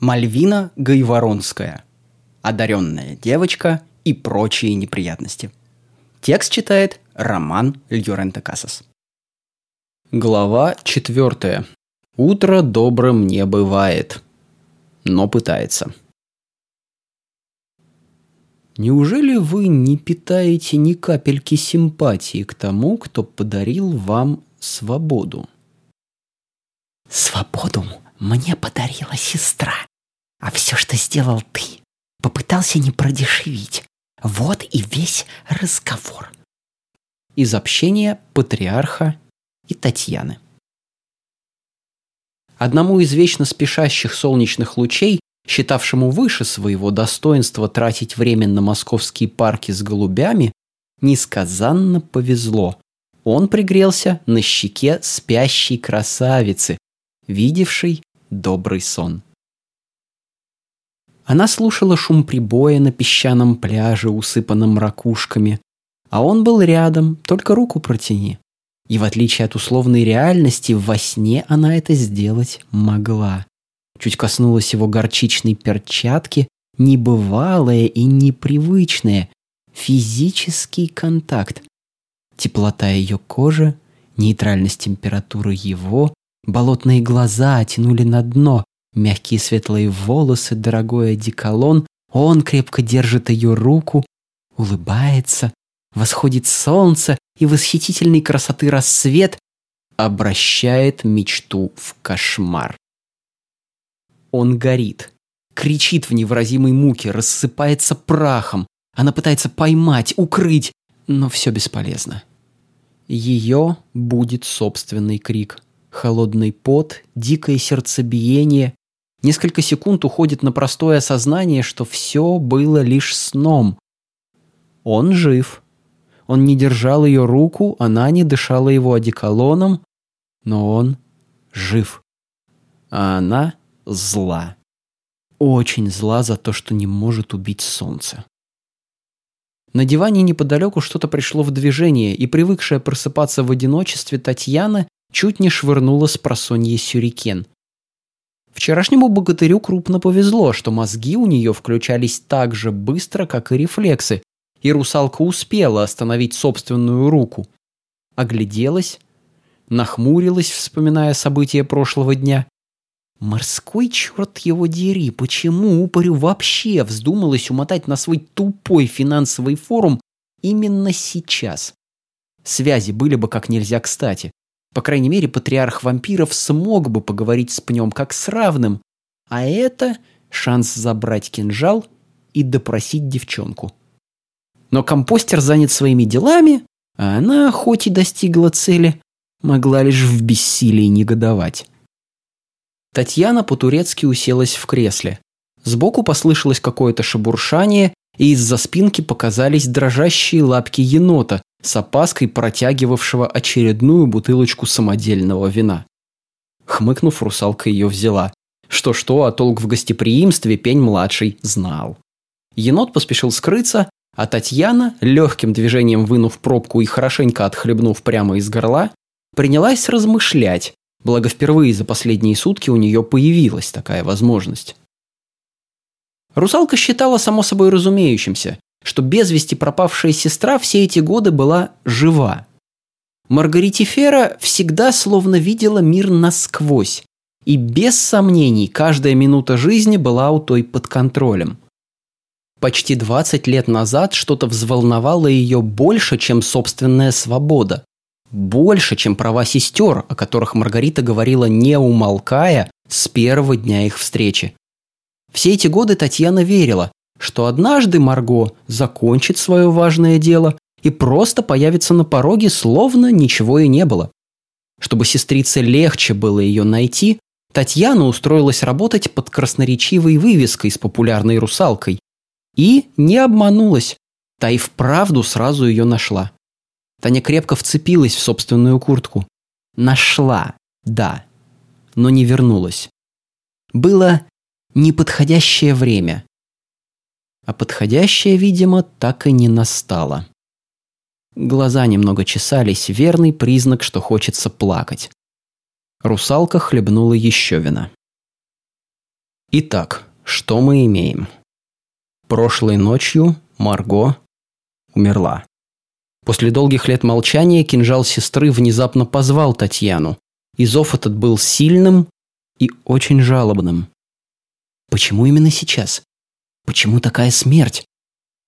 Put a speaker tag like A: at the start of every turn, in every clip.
A: Мальвина Гайворонская. Одаренная девочка и прочие неприятности. Текст читает Роман Льоренто Касас. Глава четвертая. Утро добрым не бывает, но пытается. Неужели вы не питаете ни капельки симпатии к тому, кто подарил вам свободу?
B: Свободу мне подарила сестра. А все, что сделал ты, попытался не продешевить. Вот и весь разговор.
A: Из общения патриарха и Татьяны. Одному из вечно спешащих солнечных лучей, считавшему выше своего достоинства тратить время на московские парки с голубями, несказанно повезло. Он пригрелся на щеке спящей красавицы, видевшей добрый сон. Она слушала шум прибоя на песчаном пляже, усыпанном ракушками. А он был рядом, только руку протяни. И в отличие от условной реальности, во сне она это сделать могла. Чуть коснулась его горчичной перчатки, небывалое и непривычное, физический контакт. Теплота ее кожи, нейтральность температуры его, болотные глаза тянули на дно, Мягкие светлые волосы, дорогой одеколон. Он крепко держит ее руку, улыбается. Восходит солнце, и восхитительной красоты рассвет обращает мечту в кошмар. Он горит, кричит в невыразимой муке, рассыпается прахом. Она пытается поймать, укрыть, но все бесполезно. Ее будет собственный крик. Холодный пот, дикое сердцебиение, Несколько секунд уходит на простое осознание, что все было лишь сном. Он жив. Он не держал ее руку, она не дышала его одеколоном, но он жив. А она зла. Очень зла за то, что не может убить солнце. На диване неподалеку что-то пришло в движение, и привыкшая просыпаться в одиночестве Татьяна чуть не швырнула с просонья сюрикен. Вчерашнему богатырю крупно повезло, что мозги у нее включались так же быстро, как и рефлексы, и русалка успела остановить собственную руку. Огляделась, нахмурилась, вспоминая события прошлого дня. Морской черт его дери, почему упорю вообще вздумалось умотать на свой тупой финансовый форум именно сейчас? Связи были бы как нельзя кстати. По крайней мере, патриарх вампиров смог бы поговорить с пнем как с равным, а это шанс забрать кинжал и допросить девчонку. Но компостер занят своими делами, а она, хоть и достигла цели, могла лишь в бессилии негодовать. Татьяна по-турецки уселась в кресле. Сбоку послышалось какое-то шебуршание, и из-за спинки показались дрожащие лапки енота, с опаской протягивавшего очередную бутылочку самодельного вина. Хмыкнув, русалка ее взяла. Что-что, а толк в гостеприимстве пень-младший знал. Енот поспешил скрыться, а Татьяна, легким движением вынув пробку и хорошенько отхлебнув прямо из горла, принялась размышлять, благо впервые за последние сутки у нее появилась такая возможность. Русалка считала само собой разумеющимся, что без вести пропавшая сестра все эти годы была жива. Маргаритифера всегда словно видела мир насквозь, и без сомнений каждая минута жизни была у той под контролем. Почти 20 лет назад что-то взволновало ее больше, чем собственная свобода. Больше, чем права сестер, о которых Маргарита говорила не умолкая с первого дня их встречи. Все эти годы Татьяна верила, что однажды Марго закончит свое важное дело и просто появится на пороге, словно ничего и не было. Чтобы сестрице легче было ее найти, Татьяна устроилась работать под красноречивой вывеской с популярной русалкой. И не обманулась. Та и вправду сразу ее нашла. Таня крепко вцепилась в собственную куртку. Нашла, да, но не вернулась. Было неподходящее время а подходящее, видимо, так и не настало. Глаза немного чесались, верный признак, что хочется плакать. Русалка хлебнула еще вина. Итак, что мы имеем? Прошлой ночью Марго умерла. После долгих лет молчания кинжал сестры внезапно позвал Татьяну, и зов этот был сильным и очень жалобным. Почему именно сейчас? Почему такая смерть?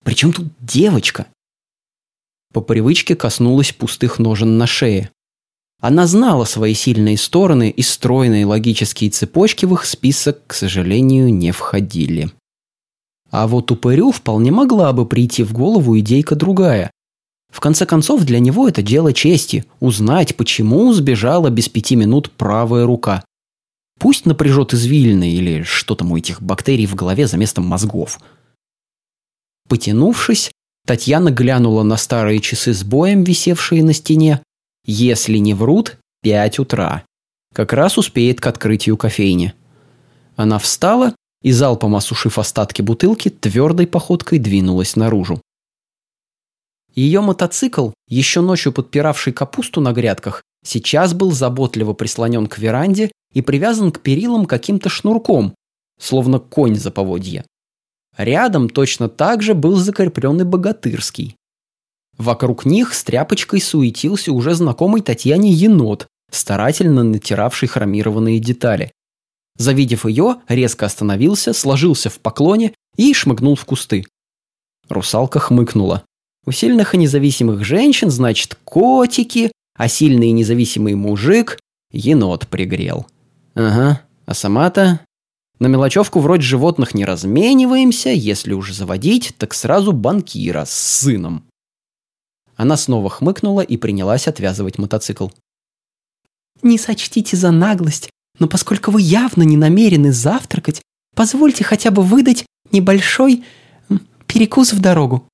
A: Причем тут девочка? По привычке коснулась пустых ножен на шее. Она знала свои сильные стороны, и стройные логические цепочки в их список, к сожалению, не входили. А вот упырю вполне могла бы прийти в голову идейка другая. В конце концов, для него это дело чести – узнать, почему сбежала без пяти минут правая рука. Пусть напряжет извилины или что там у этих бактерий в голове за местом мозгов. Потянувшись, Татьяна глянула на старые часы с боем, висевшие на стене. Если не врут, пять утра. Как раз успеет к открытию кофейни. Она встала и, залпом осушив остатки бутылки, твердой походкой двинулась наружу. Ее мотоцикл, еще ночью подпиравший капусту на грядках, сейчас был заботливо прислонен к веранде и привязан к перилам каким-то шнурком, словно конь за поводье. Рядом точно так же был закрепленный богатырский. Вокруг них с тряпочкой суетился уже знакомый Татьяне енот, старательно натиравший хромированные детали. Завидев ее, резко остановился, сложился в поклоне и шмыгнул в кусты. Русалка хмыкнула. У сильных и независимых женщин, значит, котики, а сильный и независимый мужик енот пригрел. Ага, а сама-то... На мелочевку вроде животных не размениваемся, если уж заводить, так сразу банкира с сыном. Она снова хмыкнула и принялась отвязывать мотоцикл.
B: «Не сочтите за наглость, но поскольку вы явно не намерены завтракать, позвольте хотя бы выдать небольшой перекус в дорогу».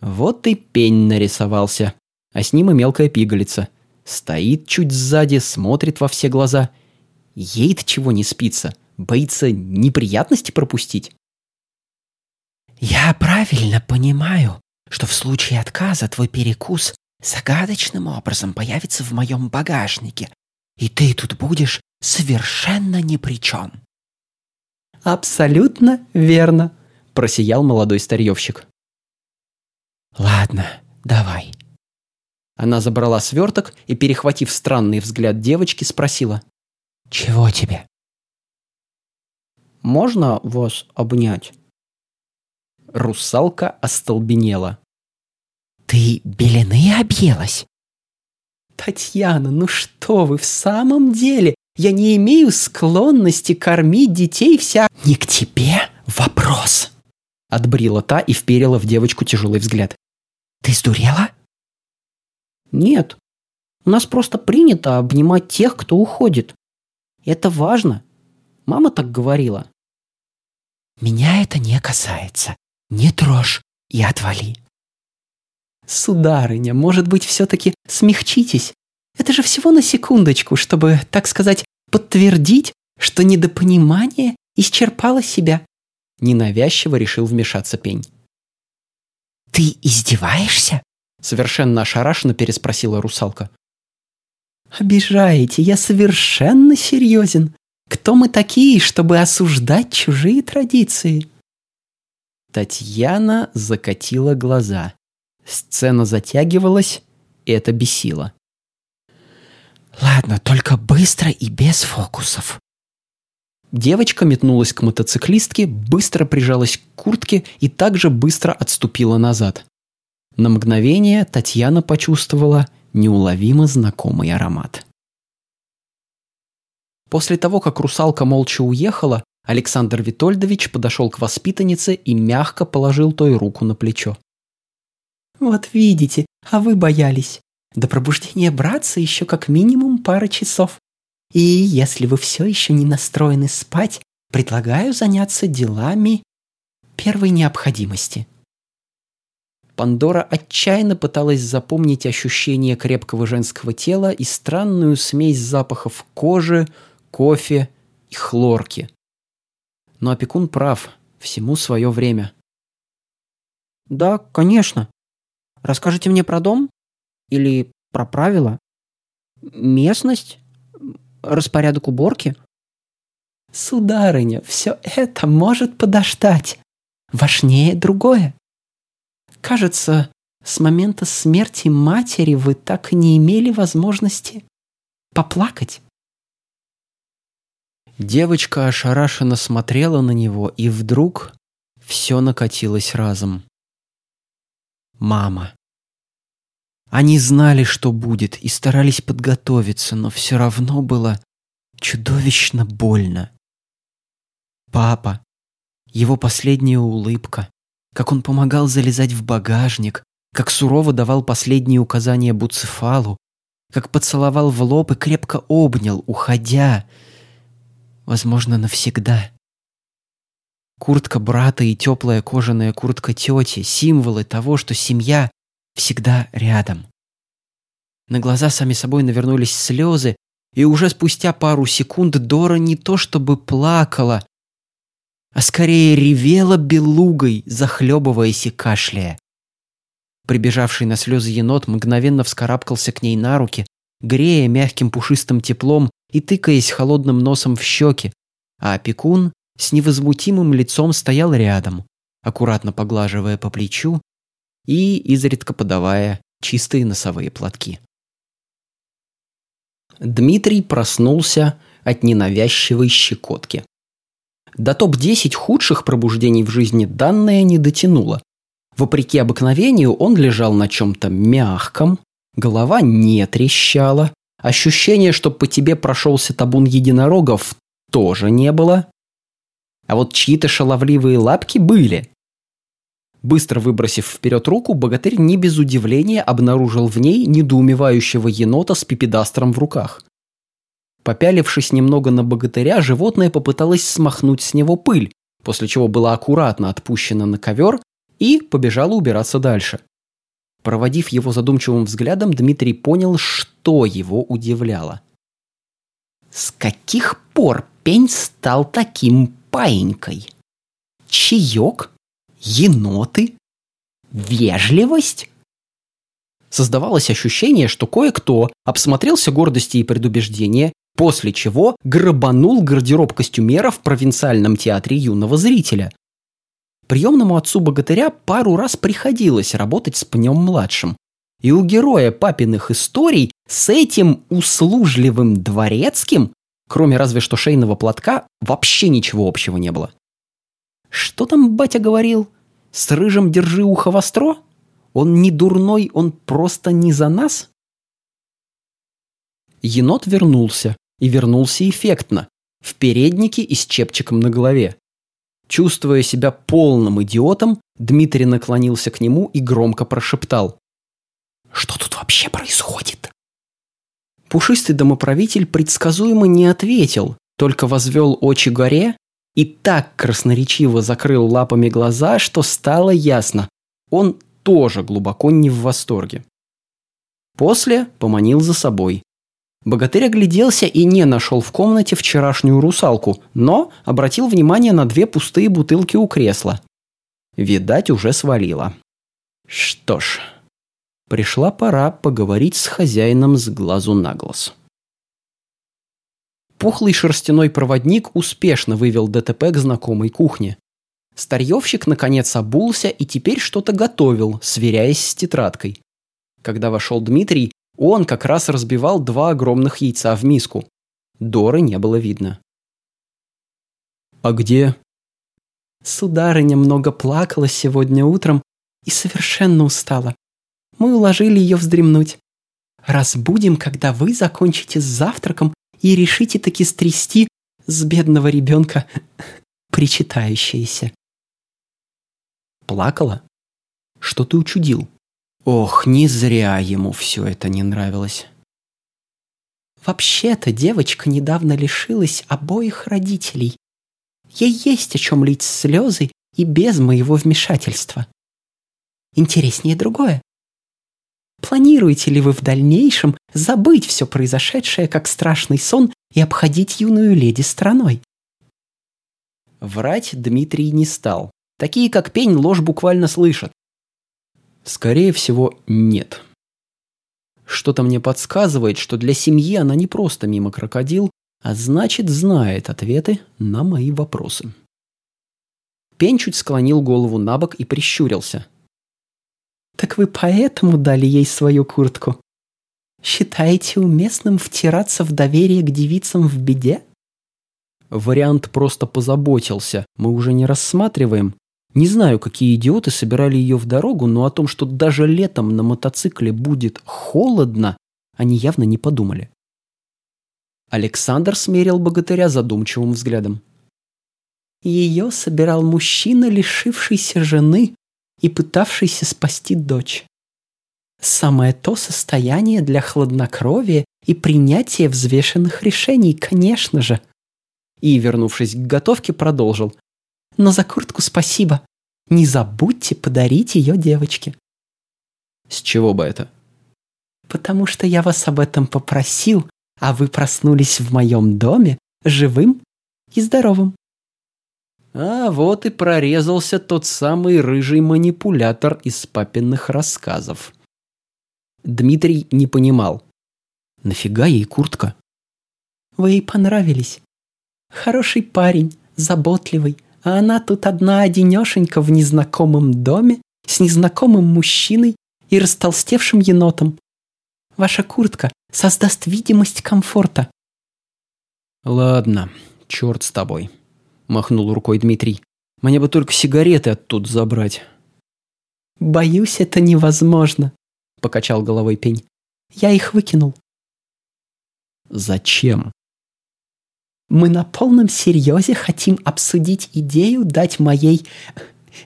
A: Вот и пень нарисовался, а с ним и мелкая пигалица. Стоит чуть сзади, смотрит во все глаза. Ей-то чего не спится, боится неприятности пропустить.
B: «Я правильно понимаю, что в случае отказа твой перекус загадочным образом появится в моем багажнике, и ты тут будешь совершенно ни при чем.
A: Абсолютно верно, просиял молодой старьевщик.
B: Ладно, давай.
A: Она забрала сверток и, перехватив странный взгляд девочки, спросила.
B: Чего тебе?
A: Можно вас обнять? Русалка остолбенела.
B: Ты белены объелась?
A: Татьяна, ну что вы в самом деле? Я не имею склонности кормить детей вся...
B: Не к тебе вопрос.
A: Отбрила та и вперила в девочку тяжелый взгляд.
B: Ты сдурела?
A: Нет. У нас просто принято обнимать тех, кто уходит. Это важно. Мама так говорила.
B: Меня это не касается. Не трожь и отвали.
A: Сударыня, может быть, все-таки смягчитесь? Это же всего на секундочку, чтобы, так сказать, подтвердить, что недопонимание исчерпало себя. Ненавязчиво решил вмешаться пень.
B: «Ты издеваешься?»
A: Совершенно ошарашенно переспросила русалка. «Обижаете, я совершенно серьезен. Кто мы такие, чтобы осуждать чужие традиции?» Татьяна закатила глаза. Сцена затягивалась, и это бесило.
B: Ладно, только быстро и без фокусов.
A: Девочка метнулась к мотоциклистке, быстро прижалась к куртке и также быстро отступила назад. На мгновение Татьяна почувствовала неуловимо знакомый аромат. После того, как русалка молча уехала, Александр Витольдович подошел к воспитаннице и мягко положил той руку на плечо. «Вот видите, а вы боялись. До пробуждения братца еще как минимум пара часов. И если вы все еще не настроены спать, предлагаю заняться делами первой необходимости. Пандора отчаянно пыталась запомнить ощущение крепкого женского тела и странную смесь запахов кожи, кофе и хлорки. Но опекун прав, всему свое время. «Да, конечно. Расскажите мне про дом?» Или про правила? Местность? Распорядок уборки?
B: Сударыня, все это может подождать. Важнее другое. Кажется, с момента смерти матери вы так и не имели возможности поплакать.
A: Девочка ошарашенно смотрела на него, и вдруг все накатилось разом. Мама. Они знали, что будет, и старались подготовиться, но все равно было чудовищно больно. Папа. Его последняя улыбка. Как он помогал залезать в багажник. Как сурово давал последние указания Буцефалу. Как поцеловал в лоб и крепко обнял, уходя. Возможно, навсегда. Куртка брата и теплая кожаная куртка тети – символы того, что семья всегда рядом. На глаза сами собой навернулись слезы, и уже спустя пару секунд Дора не то чтобы плакала, а скорее ревела белугой, захлебываясь и кашляя. Прибежавший на слезы енот мгновенно вскарабкался к ней на руки, грея мягким пушистым теплом и тыкаясь холодным носом в щеки, а опекун с невозмутимым лицом стоял рядом, аккуратно поглаживая по плечу и изредка подавая чистые носовые платки. Дмитрий проснулся от ненавязчивой щекотки. До топ-10 худших пробуждений в жизни данное не дотянуло. Вопреки обыкновению он лежал на чем-то мягком, голова не трещала, ощущение, что по тебе прошелся табун единорогов, тоже не было. А вот чьи-то шаловливые лапки были. Быстро выбросив вперед руку, богатырь не без удивления обнаружил в ней недоумевающего енота с пипедастром в руках. Попялившись немного на богатыря, животное попыталось смахнуть с него пыль, после чего было аккуратно отпущено на ковер и побежало убираться дальше. Проводив его задумчивым взглядом, Дмитрий понял, что его удивляло. С каких пор пень стал таким паинькой? Чаек? Еноты? Вежливость? Создавалось ощущение, что кое-кто обсмотрелся гордости и предубеждения, после чего грабанул гардероб костюмера в провинциальном театре юного зрителя. Приемному отцу богатыря пару раз приходилось работать с пнем-младшим. И у героя папиных историй с этим услужливым дворецким, кроме разве что шейного платка, вообще ничего общего не было. Что там батя говорил? С рыжим держи ухо востро? Он не дурной, он просто не за нас? Енот вернулся, и вернулся эффектно, в переднике и с чепчиком на голове. Чувствуя себя полным идиотом, Дмитрий наклонился к нему и громко прошептал. «Что тут вообще происходит?» Пушистый домоправитель предсказуемо не ответил, только возвел очи горе и так красноречиво закрыл лапами глаза, что стало ясно. Он тоже глубоко не в восторге. После поманил за собой. Богатырь огляделся и не нашел в комнате вчерашнюю русалку, но обратил внимание на две пустые бутылки у кресла. Видать, уже свалила. Что ж, пришла пора поговорить с хозяином с глазу на глаз. Пухлый шерстяной проводник успешно вывел ДТП к знакомой кухне. Старьевщик наконец обулся и теперь что-то готовил, сверяясь с тетрадкой. Когда вошел Дмитрий, он как раз разбивал два огромных яйца в миску. Доры не было видно. «А где?»
B: Сударыня много плакала сегодня утром и совершенно устала. Мы уложили ее вздремнуть. Разбудим, когда вы закончите с завтраком и решите таки стрясти с бедного ребенка причитающееся.
A: Плакала? Что ты учудил? Ох, не зря ему все это не нравилось.
B: Вообще-то девочка недавно лишилась обоих родителей. Ей есть о чем лить слезы и без моего вмешательства. Интереснее другое. Планируете ли вы в дальнейшем забыть все произошедшее как страшный сон и обходить юную леди стороной?
A: Врать Дмитрий не стал. Такие, как пень, ложь буквально слышат. Скорее всего, нет. Что-то мне подсказывает, что для семьи она не просто мимо крокодил, а значит знает ответы на мои вопросы. Пень чуть склонил голову на бок и прищурился.
B: «Так вы поэтому дали ей свою куртку? Считаете уместным втираться в доверие к девицам в беде?»
A: Вариант просто позаботился, мы уже не рассматриваем. Не знаю, какие идиоты собирали ее в дорогу, но о том, что даже летом на мотоцикле будет холодно, они явно не подумали. Александр смерил богатыря задумчивым взглядом.
B: Ее собирал мужчина, лишившийся жены и пытавшийся спасти дочь. Самое то состояние для хладнокровия и принятия взвешенных решений, конечно же.
A: И, вернувшись к готовке, продолжил.
B: Но за куртку спасибо. Не забудьте подарить ее девочке.
A: С чего бы это?
B: Потому что я вас об этом попросил, а вы проснулись в моем доме живым и здоровым.
A: А вот и прорезался тот самый рыжий манипулятор из папиных рассказов. Дмитрий не понимал. Нафига ей куртка?
B: Вы ей понравились. Хороший парень, заботливый, а она тут одна одинешенька в незнакомом доме с незнакомым мужчиной и растолстевшим енотом. Ваша куртка создаст видимость комфорта.
A: Ладно, черт с тобой, махнул рукой Дмитрий. Мне бы только сигареты оттуда забрать.
B: Боюсь, это невозможно, покачал головой пень. Я их выкинул.
A: Зачем?
B: Мы на полном серьезе хотим обсудить идею дать моей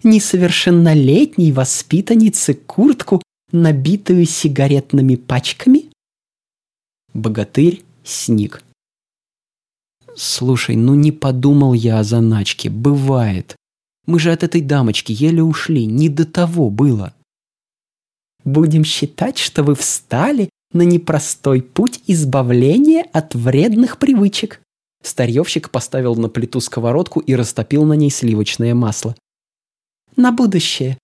B: несовершеннолетней воспитаннице куртку, набитую сигаретными пачками?
A: Богатырь сник. Слушай, ну не подумал я о заначке. Бывает. Мы же от этой дамочки еле ушли. Не до того было.
B: Будем считать, что вы встали на непростой путь избавления от вредных привычек.
A: Старьевщик поставил на плиту сковородку и растопил на ней сливочное масло.
B: На будущее.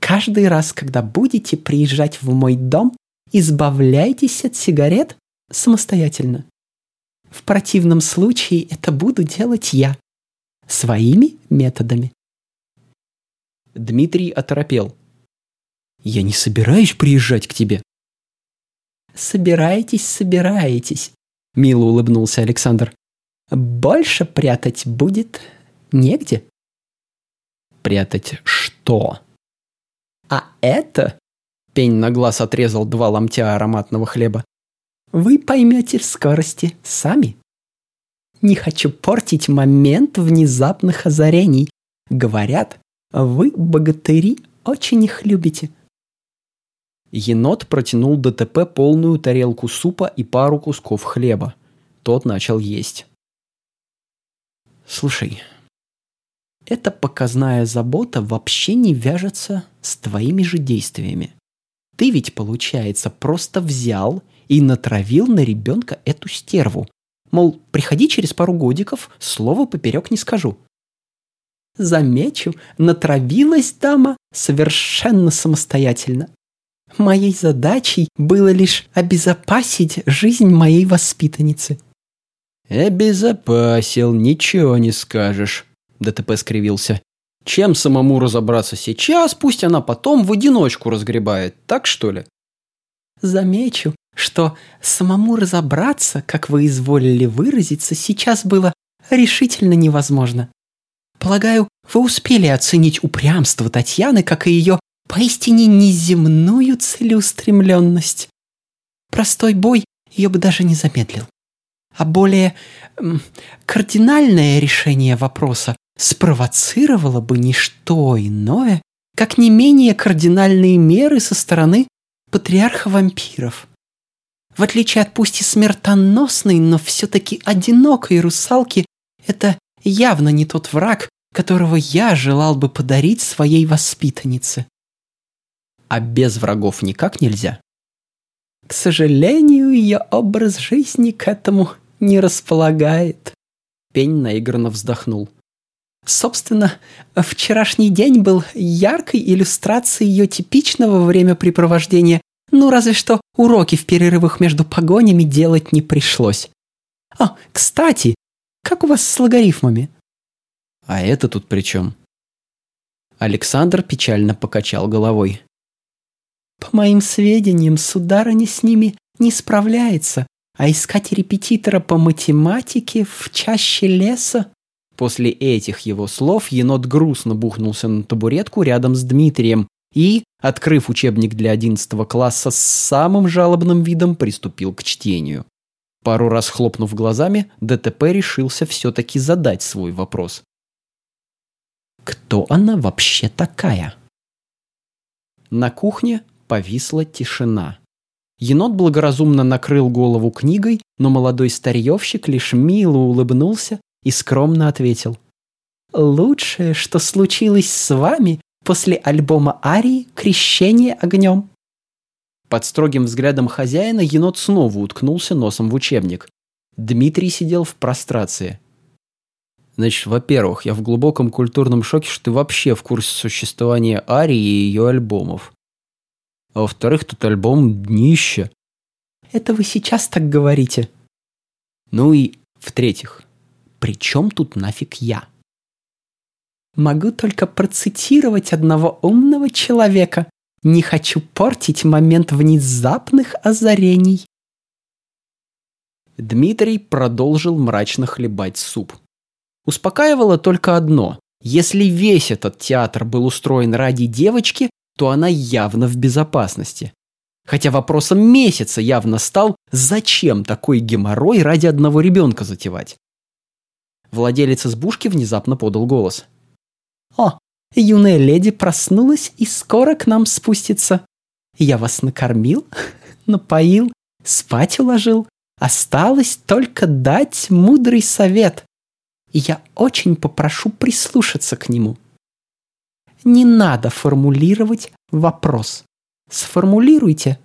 B: Каждый раз, когда будете приезжать в мой дом, избавляйтесь от сигарет самостоятельно. В противном случае это буду делать я. Своими методами.
A: Дмитрий оторопел. «Я не собираюсь приезжать к тебе».
B: «Собираетесь, собираетесь», — мило улыбнулся Александр. Больше прятать будет негде.
A: Прятать что?
B: А это...
A: Пень на глаз отрезал два ломтя ароматного хлеба.
B: Вы поймете в скорости сами. Не хочу портить момент внезапных озарений. Говорят, вы, богатыри, очень их любите.
A: Енот протянул ДТП полную тарелку супа и пару кусков хлеба. Тот начал есть. Слушай, эта показная забота вообще не вяжется с твоими же действиями. Ты ведь, получается, просто взял и натравил на ребенка эту стерву. Мол, приходи через пару годиков, слова поперек не скажу.
B: Замечу, натравилась дама совершенно самостоятельно. Моей задачей было лишь обезопасить жизнь моей воспитанницы.
A: «Обезопасил, ничего не скажешь», — ДТП скривился. «Чем самому разобраться сейчас, пусть она потом в одиночку разгребает, так что ли?»
B: «Замечу, что самому разобраться, как вы изволили выразиться, сейчас было решительно невозможно. Полагаю, вы успели оценить упрямство Татьяны, как и ее поистине неземную целеустремленность. Простой бой ее бы даже не замедлил а более кардинальное решение вопроса спровоцировало бы не что иное, как не менее кардинальные меры со стороны патриарха вампиров. В отличие от пусть и смертоносной, но все-таки одинокой русалки, это явно не тот враг, которого я желал бы подарить своей воспитаннице.
A: А без врагов никак нельзя?
B: К сожалению, ее образ жизни к этому не располагает.
A: Пень наигранно вздохнул.
B: Собственно, вчерашний день был яркой иллюстрацией ее типичного времяпрепровождения, ну разве что уроки в перерывах между погонями делать не пришлось.
A: А, кстати, как у вас с логарифмами? А это тут при чем? Александр печально покачал головой. По моим сведениям, сударыня с ними не справляется, а искать репетитора по математике в чаще леса... После этих его слов енот грустно бухнулся на табуретку рядом с Дмитрием и, открыв учебник для 11 класса с самым жалобным видом, приступил к чтению. Пару раз хлопнув глазами, ДТП решился все-таки задать свой вопрос. Кто она вообще такая? На кухне повисла тишина. Енот благоразумно накрыл голову книгой, но молодой старьевщик лишь мило улыбнулся и скромно ответил. «Лучшее, что случилось с вами после альбома Арии «Крещение огнем». Под строгим взглядом хозяина енот снова уткнулся носом в учебник. Дмитрий сидел в прострации. Значит, во-первых, я в глубоком культурном шоке, что ты вообще в курсе существования Арии и ее альбомов. А во-вторых, тут альбом днище. Это вы сейчас так говорите. Ну и в-третьих, при чем тут нафиг я? Могу только процитировать одного умного человека. Не хочу портить момент внезапных озарений. Дмитрий продолжил мрачно хлебать суп. Успокаивало только одно. Если весь этот театр был устроен ради девочки, то она явно в безопасности. Хотя вопросом месяца явно стал, зачем такой геморрой ради одного ребенка затевать. Владелец избушки внезапно подал голос. «О, юная леди проснулась и скоро к нам спустится. Я вас накормил, напоил, спать уложил. Осталось только дать мудрый совет. И я очень попрошу прислушаться к нему не надо формулировать вопрос. Сформулируйте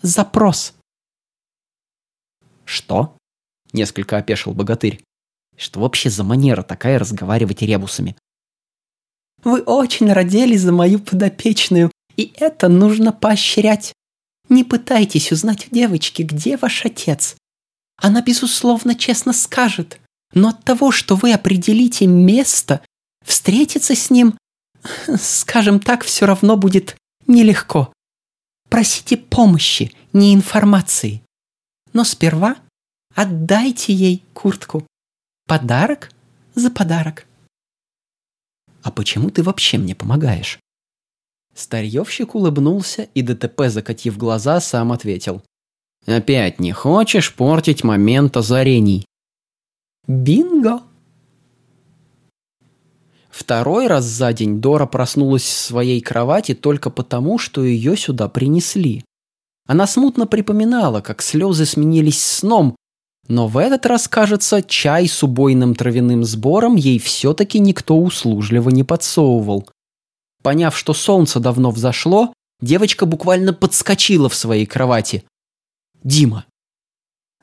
A: запрос. Что? Несколько опешил богатырь. Что вообще за манера такая разговаривать ребусами? Вы очень родили за мою подопечную, и это нужно поощрять. Не пытайтесь узнать у девочки, где ваш отец. Она, безусловно, честно скажет, но от того, что вы определите место, встретиться с ним скажем так, все равно будет нелегко. Просите помощи, не информации. Но сперва отдайте ей куртку. Подарок за подарок. А почему ты вообще мне помогаешь? Старьевщик улыбнулся и ДТП, закатив глаза, сам ответил. «Опять не хочешь портить момент озарений?» «Бинго!» Второй раз за день Дора проснулась в своей кровати только потому, что ее сюда принесли. Она смутно припоминала, как слезы сменились сном, но в этот раз, кажется, чай с убойным травяным сбором ей все-таки никто услужливо не подсовывал. Поняв, что солнце давно взошло, девочка буквально подскочила в своей кровати. «Дима,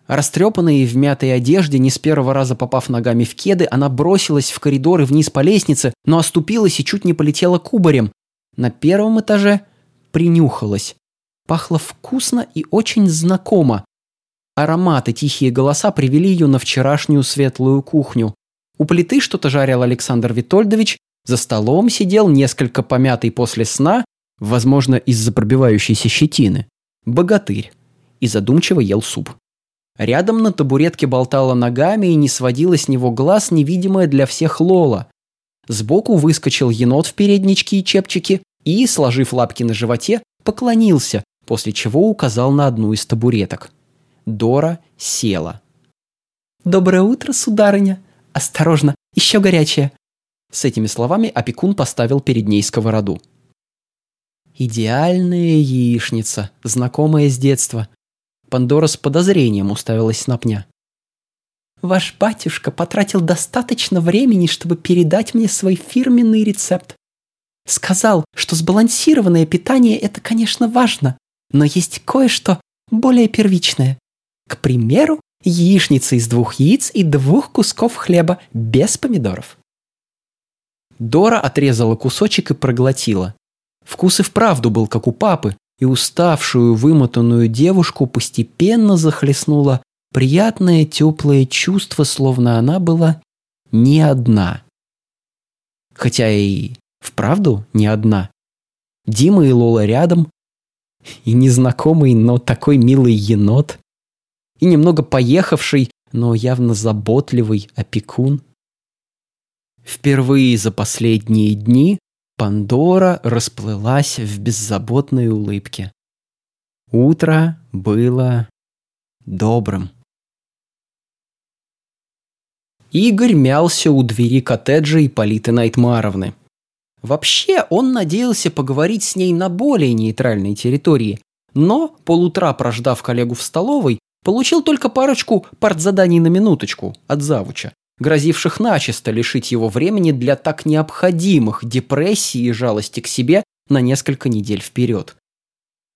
A: Растрепанная и в мятой одежде, не с первого раза попав ногами в кеды, она бросилась в коридор и вниз по лестнице, но оступилась и чуть не полетела кубарем. На первом этаже принюхалась. Пахло вкусно и очень знакомо. Ароматы, тихие голоса привели ее на вчерашнюю светлую кухню. У плиты что-то жарил Александр Витольдович, за столом сидел несколько помятый после сна, возможно, из-за пробивающейся щетины, богатырь, и задумчиво ел суп. Рядом на табуретке болтала ногами и не сводила с него глаз невидимая для всех Лола. Сбоку выскочил енот в передничке и чепчике и, сложив лапки на животе, поклонился, после чего указал на одну из табуреток. Дора села. «Доброе утро, сударыня! Осторожно, еще горячее!» С этими словами опекун поставил перед ней сковороду. Идеальная яичница, знакомая с детства. Пандора с подозрением уставилась на пня. «Ваш батюшка потратил достаточно времени, чтобы передать мне свой фирменный рецепт. Сказал, что сбалансированное питание – это, конечно, важно, но есть кое-что более первичное. К примеру, яичница из двух яиц и двух кусков хлеба без помидоров». Дора отрезала кусочек и проглотила. Вкус и вправду был как у папы, и уставшую, вымотанную девушку постепенно захлестнуло приятное теплое чувство, словно она была не одна. Хотя и вправду не одна. Дима и Лола рядом, и незнакомый, но такой милый енот, и немного поехавший, но явно заботливый опекун. Впервые за последние дни Пандора расплылась в беззаботной улыбке. Утро было добрым. Игорь мялся у двери коттеджа Ипполиты Найтмаровны. Вообще, он надеялся поговорить с ней на более нейтральной территории, но, полутра прождав коллегу в столовой, получил только парочку партзаданий на минуточку от завуча, грозивших начисто лишить его времени для так необходимых депрессии и жалости к себе на несколько недель вперед.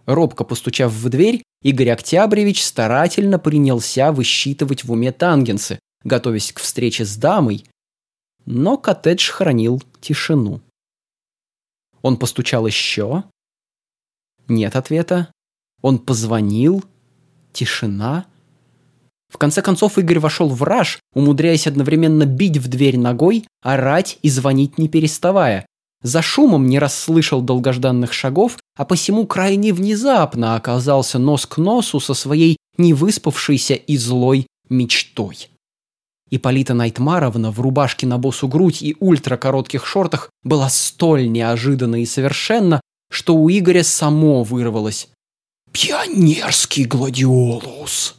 A: Робко постучав в дверь, Игорь Октябревич старательно принялся высчитывать в уме тангенсы, готовясь к встрече с дамой, но коттедж хранил тишину. Он постучал еще. Нет ответа. Он позвонил. Тишина. В конце концов Игорь вошел в раж, умудряясь одновременно бить в дверь ногой, орать и звонить не переставая. За шумом не расслышал долгожданных шагов, а посему крайне внезапно оказался нос к носу со своей невыспавшейся и злой мечтой. Иполита Найтмаровна в рубашке на босу грудь и ультракоротких шортах была столь неожиданна и совершенна, что у Игоря само вырвалось. «Пионерский гладиолус!»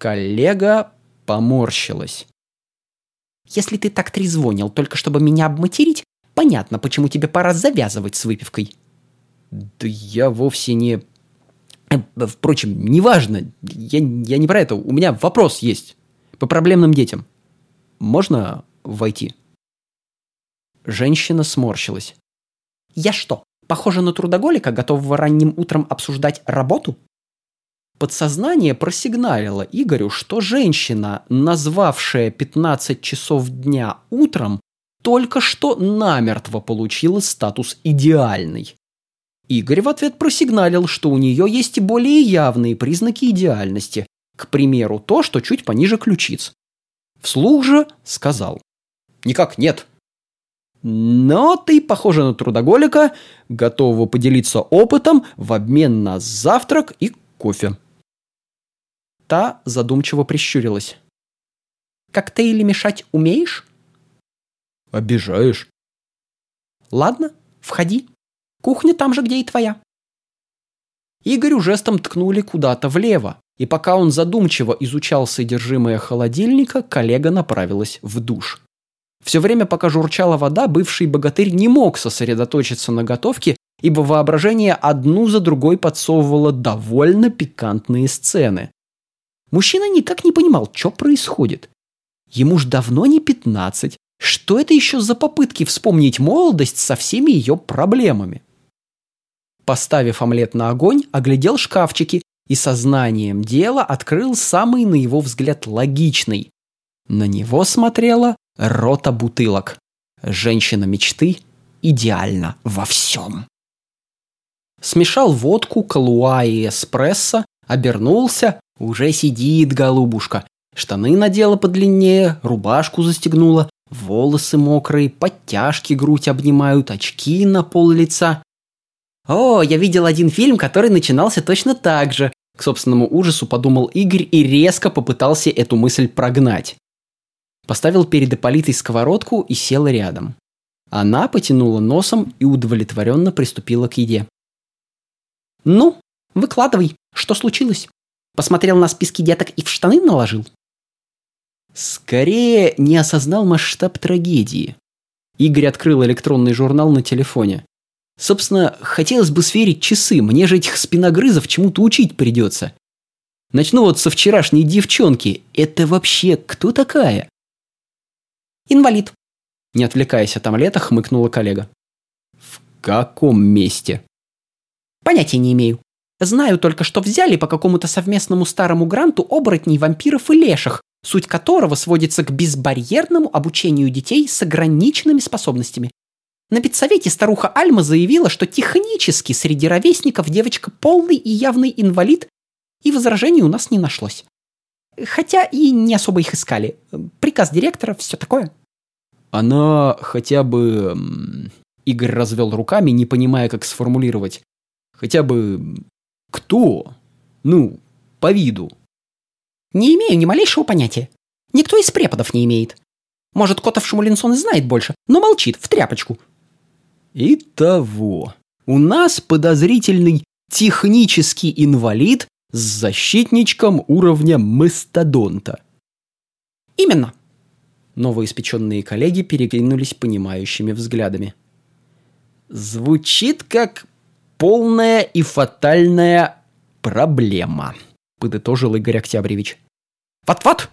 A: Коллега поморщилась.
B: «Если ты так трезвонил, только чтобы меня обматерить, понятно, почему тебе пора завязывать с выпивкой».
A: «Да я вовсе не...» э, Впрочем, неважно, я, я не про это, у меня вопрос есть по проблемным детям. Можно войти?» Женщина сморщилась.
B: «Я что, похожа на трудоголика, готового ранним утром обсуждать работу?»
A: Подсознание просигналило Игорю, что женщина, назвавшая 15 часов дня утром, только что намертво получила статус идеальной. Игорь в ответ просигналил, что у нее есть и более явные признаки идеальности, к примеру, то, что чуть пониже ключиц. Вслух же сказал. Никак нет. Но ты похожа на трудоголика, готового поделиться опытом в обмен на завтрак и кофе. Та задумчиво прищурилась.
B: Коктейли мешать умеешь?
A: Обижаешь.
B: Ладно, входи. Кухня там же, где и твоя.
A: Игорю жестом ткнули куда-то влево, и пока он задумчиво изучал содержимое холодильника, коллега направилась в душ. Все время, пока журчала вода, бывший богатырь не мог сосредоточиться на готовке, ибо воображение одну за другой подсовывало довольно пикантные сцены. Мужчина никак не понимал, что происходит. Ему ж давно не пятнадцать. Что это еще за попытки вспомнить молодость со всеми ее проблемами? Поставив омлет на огонь, оглядел шкафчики и сознанием дела открыл самый, на его взгляд, логичный. На него смотрела рота бутылок. Женщина мечты идеально во всем. Смешал водку, калуа и эспрессо, обернулся, уже сидит голубушка. Штаны надела подлиннее, рубашку застегнула, волосы мокрые, подтяжки грудь обнимают, очки на пол лица.
B: О, я видел один фильм, который начинался точно так же.
A: К собственному ужасу подумал Игорь и резко попытался эту мысль прогнать. Поставил перед Ипполитой сковородку и сел рядом. Она потянула носом и удовлетворенно приступила к еде.
B: «Ну, выкладывай, что случилось? Посмотрел на списки деток и в штаны наложил?»
A: Скорее не осознал масштаб трагедии. Игорь открыл электронный журнал на телефоне. Собственно, хотелось бы сверить часы, мне же этих спиногрызов чему-то учить придется. Начну вот со вчерашней девчонки. Это вообще кто такая?
B: Инвалид.
A: Не отвлекаясь от омлета, хмыкнула коллега. В каком месте?
B: Понятия не имею. Знаю только, что взяли по какому-то совместному старому гранту оборотней, вампиров и леших, суть которого сводится к безбарьерному обучению детей с ограниченными способностями. На педсовете старуха Альма заявила, что технически среди ровесников девочка полный и явный инвалид, и возражений у нас не нашлось.
A: Хотя и не особо их искали. Приказ директора, все такое.
C: Она хотя бы... Игорь развел руками, не понимая, как сформулировать. Хотя бы... Кто? Ну, по виду.
A: Не имею ни малейшего понятия. Никто из преподов не имеет. Может, Котов Шмулинсон и знает больше, но молчит в тряпочку.
C: Итого, у нас подозрительный технический инвалид с защитничком уровня мастодонта.
A: Именно.
C: Новоиспеченные коллеги перекинулись понимающими взглядами. Звучит как полная и фатальная проблема, подытожил Игорь Октябревич.
A: Вот-вот.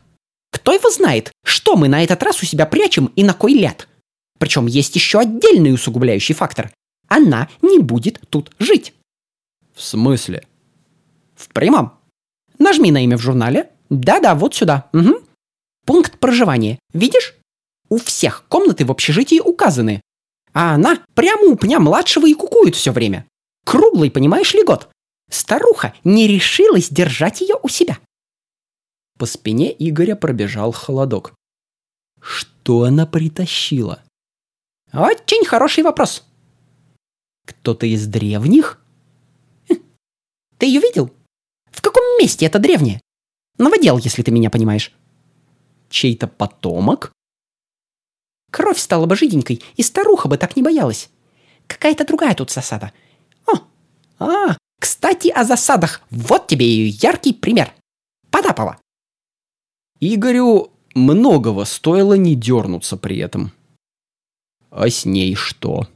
A: Кто его знает, что мы на этот раз у себя прячем и на кой ляд? Причем есть еще отдельный усугубляющий фактор. Она не будет тут жить.
C: В смысле?
A: В прямом. Нажми на имя в журнале. Да-да, вот сюда. Угу. Пункт проживания. Видишь? У всех комнаты в общежитии указаны. А она прямо у пня младшего и кукует все время. Круглый, понимаешь ли, год. Старуха не решилась держать ее у себя.
C: По спине Игоря пробежал холодок. Что она притащила?
A: Очень хороший вопрос.
C: Кто-то из древних?
A: Хм. Ты ее видел? В каком месте это древнее? Новодел, если ты меня понимаешь.
C: Чей-то потомок?
A: Кровь стала бы жиденькой, и старуха бы так не боялась. Какая-то другая тут засада. А, кстати, о засадах. Вот тебе и яркий пример. Потапова.
C: Игорю многого стоило не дернуться при этом. А с ней что?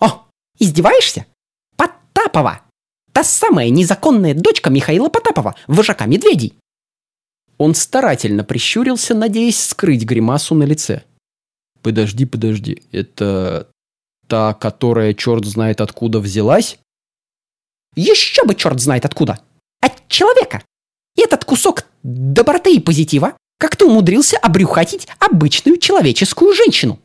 A: О, издеваешься? Потапова! Та самая незаконная дочка Михаила Потапова, вожака медведей.
C: Он старательно прищурился, надеясь скрыть гримасу на лице. Подожди, подожди, это та, которая черт знает откуда взялась?
A: Еще бы черт знает откуда. От человека. И этот кусок доброты и позитива как-то умудрился обрюхатить обычную человеческую женщину.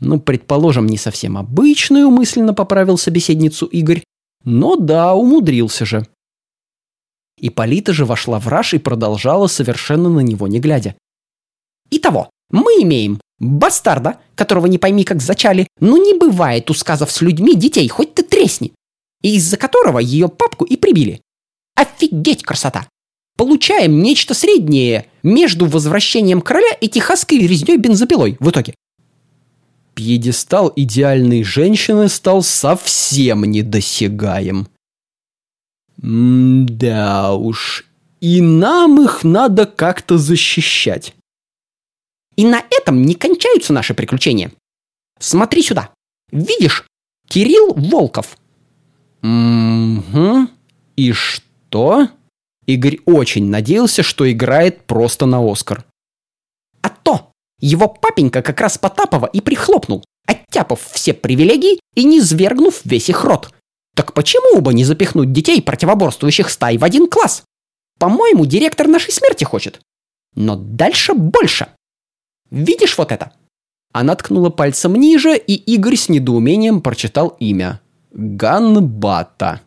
C: Ну, предположим, не совсем обычную, мысленно поправил собеседницу Игорь. Но да, умудрился же. Иполита же вошла в раж и продолжала совершенно на него не глядя.
A: Итого, мы имеем бастарда, которого не пойми как зачали, но не бывает у сказов с людьми детей, хоть ты тресни, и из-за которого ее папку и прибили. Офигеть красота! Получаем нечто среднее между возвращением короля и техасской резней бензопилой в итоге.
C: Пьедестал идеальной женщины стал совсем недосягаем. да уж, и нам их надо как-то защищать.
A: И на этом не кончаются наши приключения. Смотри сюда. Видишь? Кирилл Волков.
C: Угу. И что? Игорь очень надеялся, что играет просто на Оскар.
A: А то! Его папенька как раз Потапова и прихлопнул, оттяпав все привилегии и не свергнув весь их род. Так почему бы не запихнуть детей противоборствующих стай в один класс? По-моему, директор нашей смерти хочет. Но дальше больше. Видишь вот это?»
C: Она ткнула пальцем ниже, и Игорь с недоумением прочитал имя. Ганбата.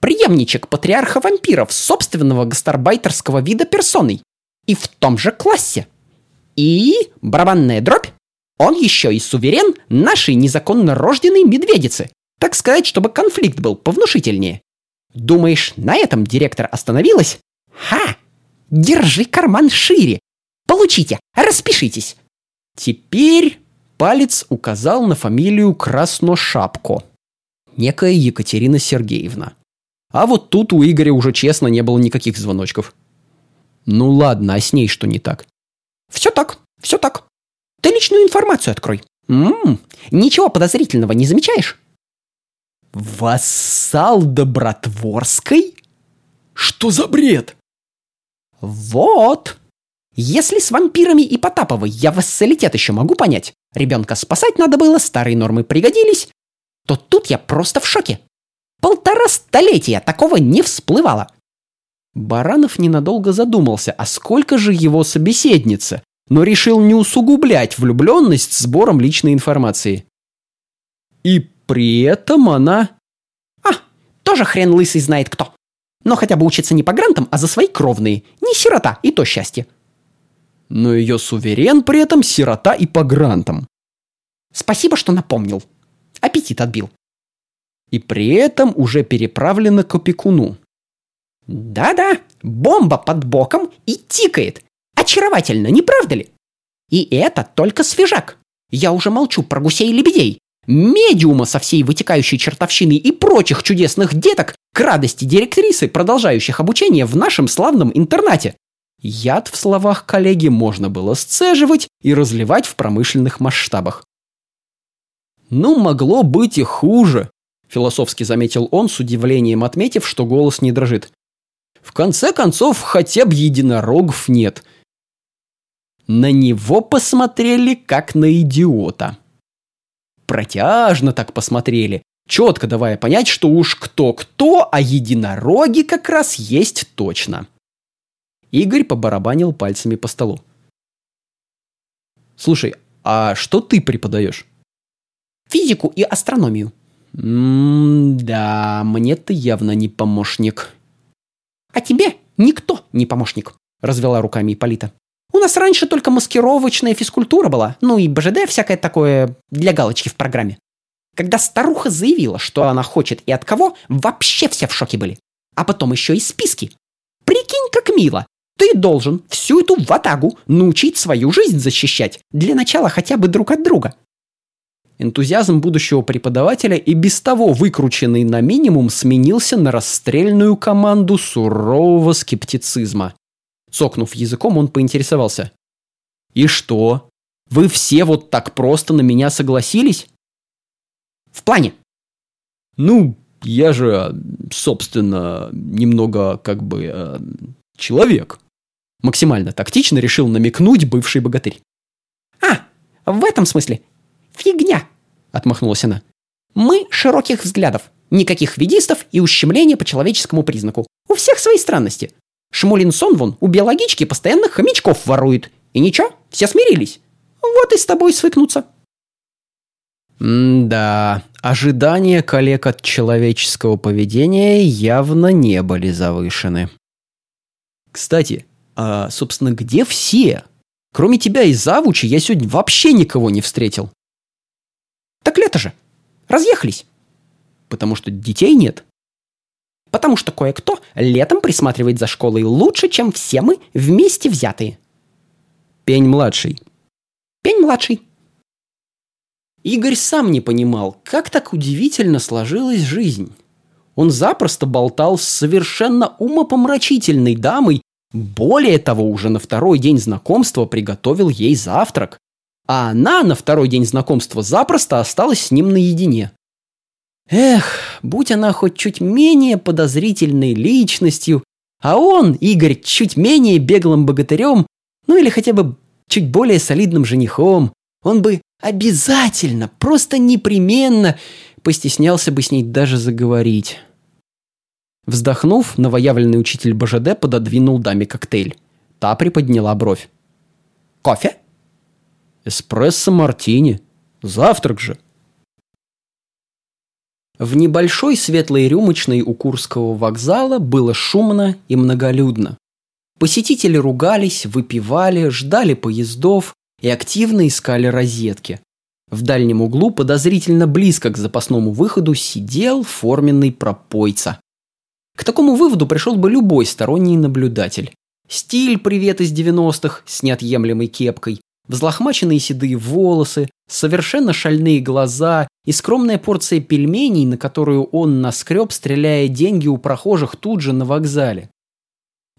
A: Приемничек патриарха вампиров собственного гастарбайтерского вида персоной. И в том же классе. И барабанная дробь. Он еще и суверен нашей незаконно рожденной медведицы. Так сказать, чтобы конфликт был повнушительнее. Думаешь, на этом директор остановилась? Ха! Держи карман шире, Получите, распишитесь.
C: Теперь палец указал на фамилию Красношапко. Некая Екатерина Сергеевна. А вот тут у Игоря уже честно не было никаких звоночков. Ну ладно, а с ней что не так?
A: Все так, все так. Ты личную информацию открой. М-м, ничего подозрительного не замечаешь?
C: Вассал Добротворской? Что за бред?
A: Вот. Если с вампирами и Потаповой я вассалитет еще могу понять, ребенка спасать надо было, старые нормы пригодились, то тут я просто в шоке. Полтора столетия такого не всплывало.
C: Баранов ненадолго задумался, а сколько же его собеседница, но решил не усугублять влюбленность сбором личной информации. И при этом она...
A: А, тоже хрен лысый знает кто. Но хотя бы учиться не по грантам, а за свои кровные. Не сирота, и то счастье.
C: Но ее суверен при этом сирота и по грантам.
A: Спасибо, что напомнил. Аппетит отбил.
C: И при этом уже переправлена к опекуну.
A: Да-да, бомба под боком и тикает. Очаровательно, не правда ли? И это только свежак. Я уже молчу про гусей и лебедей. Медиума со всей вытекающей чертовщиной и прочих чудесных деток к радости директрисы, продолжающих обучение в нашем славном интернате.
C: Яд в словах коллеги можно было сцеживать и разливать в промышленных масштабах. «Ну, могло быть и хуже», – философски заметил он, с удивлением отметив, что голос не дрожит. «В конце концов, хотя бы единорогов нет. На него посмотрели как на идиота. Протяжно так посмотрели, четко давая понять, что уж кто-кто, а единороги как раз есть точно. Игорь побарабанил пальцами по столу. «Слушай, а что ты преподаешь?»
A: «Физику и астрономию».
C: «М-да, мне ты явно не помощник».
A: «А тебе никто не помощник», – развела руками Ипполита. У нас раньше только маскировочная физкультура была, ну и БЖД всякое такое для галочки в программе. Когда старуха заявила, что она хочет и от кого, вообще все в шоке были. А потом еще и списки. Прикинь, как мило. Ты должен всю эту ватагу научить свою жизнь защищать. Для начала хотя бы друг от друга.
C: Энтузиазм будущего преподавателя и без того выкрученный на минимум сменился на расстрельную команду сурового скептицизма. Цокнув языком, он поинтересовался. «И что? Вы все вот так просто на меня согласились?»
A: «В плане?»
C: «Ну, я же, собственно, немного как бы э, человек». Максимально тактично решил намекнуть бывший богатырь.
A: «А, в этом смысле? Фигня!» – отмахнулась она. «Мы широких взглядов, никаких ведистов и ущемления по человеческому признаку. У всех свои странности. Шмулинсон вон у биологички постоянно хомячков ворует. И ничего, все смирились. Вот и с тобой свыкнуться.
C: да, ожидания коллег от человеческого поведения явно не были завышены. Кстати, а, собственно, где все? Кроме тебя и завучи, я сегодня вообще никого не встретил.
A: Лето же. Разъехались.
C: Потому что детей нет?
A: потому что кое-кто летом присматривает за школой лучше, чем все мы вместе взятые.
C: Пень-младший.
A: Пень-младший.
C: Игорь сам не понимал, как так удивительно сложилась жизнь. Он запросто болтал с совершенно умопомрачительной дамой, более того, уже на второй день знакомства приготовил ей завтрак. А она на второй день знакомства запросто осталась с ним наедине. Эх, будь она хоть чуть менее подозрительной личностью, а он, Игорь, чуть менее беглым богатырем, ну или хотя бы чуть более солидным женихом, он бы обязательно, просто непременно постеснялся бы с ней даже заговорить. Вздохнув, новоявленный учитель БЖД пододвинул даме коктейль. Та приподняла бровь.
A: «Кофе?»
C: «Эспрессо-мартини. Завтрак же». В небольшой светлой рюмочной у Курского вокзала было шумно и многолюдно. Посетители ругались, выпивали, ждали поездов и активно искали розетки. В дальнем углу, подозрительно близко к запасному выходу, сидел форменный пропойца. К такому выводу пришел бы любой сторонний наблюдатель. Стиль «Привет из 90-х» с неотъемлемой кепкой, Взлохмаченные седые волосы, совершенно шальные глаза и скромная порция пельменей, на которую он наскреб, стреляя деньги у прохожих тут же на вокзале.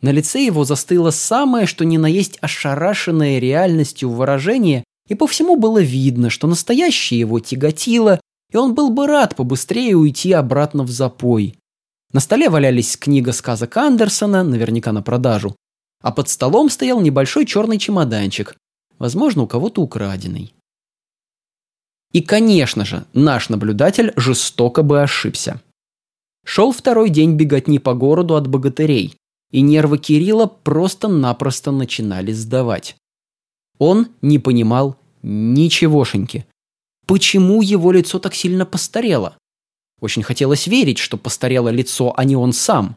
C: На лице его застыло самое, что ни на есть ошарашенное реальностью выражение, и по всему было видно, что настоящее его тяготило, и он был бы рад побыстрее уйти обратно в запой. На столе валялись книга сказок Андерсона, наверняка на продажу, а под столом стоял небольшой черный чемоданчик, возможно, у кого-то украденный. И, конечно же, наш наблюдатель жестоко бы ошибся. Шел второй день беготни по городу от богатырей, и нервы Кирилла просто-напросто начинали сдавать. Он не понимал ничегошеньки. Почему его лицо так сильно постарело? Очень хотелось верить, что постарело лицо, а не он сам.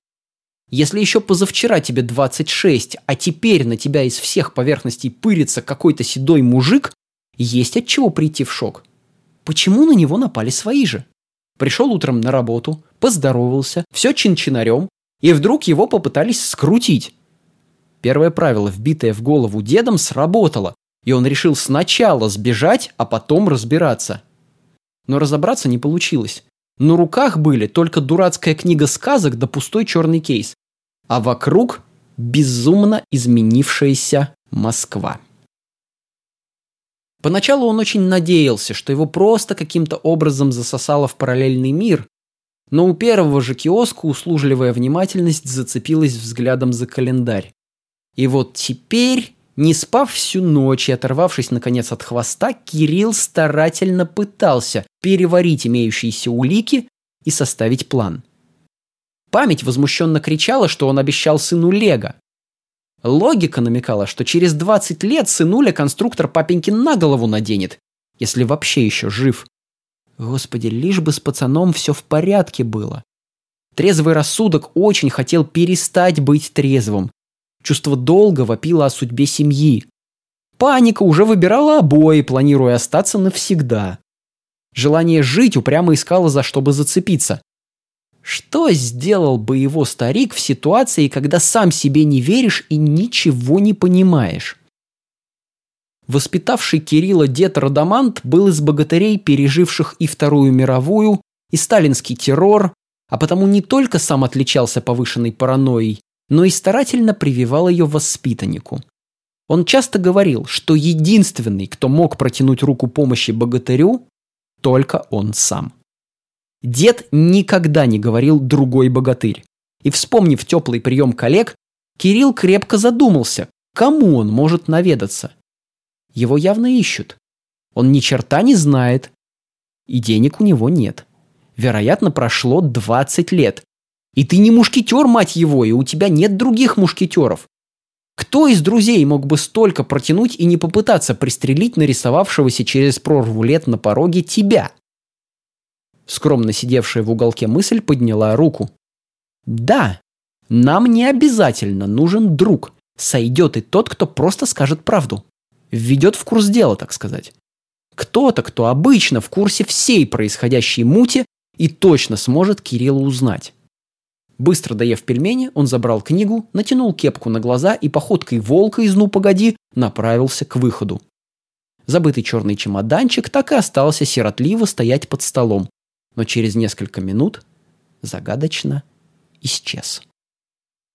C: Если еще позавчера тебе 26, а теперь на тебя из всех поверхностей пырится какой-то седой мужик, есть от чего прийти в шок. Почему на него напали свои же? Пришел утром на работу, поздоровался, все чин-чинарем, и вдруг его попытались скрутить. Первое правило, вбитое в голову дедом, сработало, и он решил сначала сбежать, а потом разбираться. Но разобраться не получилось. На руках были только дурацкая книга сказок да пустой черный кейс. А вокруг безумно изменившаяся Москва. Поначалу он очень надеялся, что его просто каким-то образом засосало в параллельный мир, но у первого же киоска услужливая внимательность зацепилась взглядом за календарь. И вот теперь, не спав всю ночь и оторвавшись наконец от хвоста, Кирилл старательно пытался переварить имеющиеся улики и составить план. Память возмущенно кричала, что он обещал сыну Лего, Логика намекала, что через 20 лет сынуля конструктор папенькин на голову наденет, если вообще еще жив. Господи, лишь бы с пацаном все в порядке было. Трезвый рассудок очень хотел перестать быть трезвым. Чувство долга вопило о судьбе семьи. Паника уже выбирала обои, планируя остаться навсегда. Желание жить упрямо искало за что бы зацепиться. Что сделал бы его старик в ситуации, когда сам себе не веришь и ничего не понимаешь? Воспитавший Кирилла дед Радамант был из богатырей, переживших и Вторую мировую, и сталинский террор, а потому не только сам отличался повышенной паранойей, но и старательно прививал ее воспитаннику. Он часто говорил, что единственный, кто мог протянуть руку помощи богатырю, только он сам. Дед никогда не говорил «другой богатырь». И вспомнив теплый прием коллег, Кирилл крепко задумался, кому он может наведаться. Его явно ищут. Он ни черта не знает. И денег у него нет. Вероятно, прошло 20 лет. И ты не мушкетер, мать его, и у тебя нет других мушкетеров. Кто из друзей мог бы столько протянуть и не попытаться пристрелить нарисовавшегося через прорву лет на пороге тебя? Скромно сидевшая в уголке мысль подняла руку. Да, нам не обязательно нужен друг. Сойдет и тот, кто просто скажет правду. Введет в курс дела, так сказать. Кто-то, кто обычно в курсе всей происходящей мути и точно сможет Кирилла узнать. Быстро доев пельмени, он забрал книгу, натянул кепку на глаза и походкой волка из «Ну, погоди» направился к выходу. Забытый черный чемоданчик так и остался сиротливо стоять под столом, но через несколько минут загадочно исчез.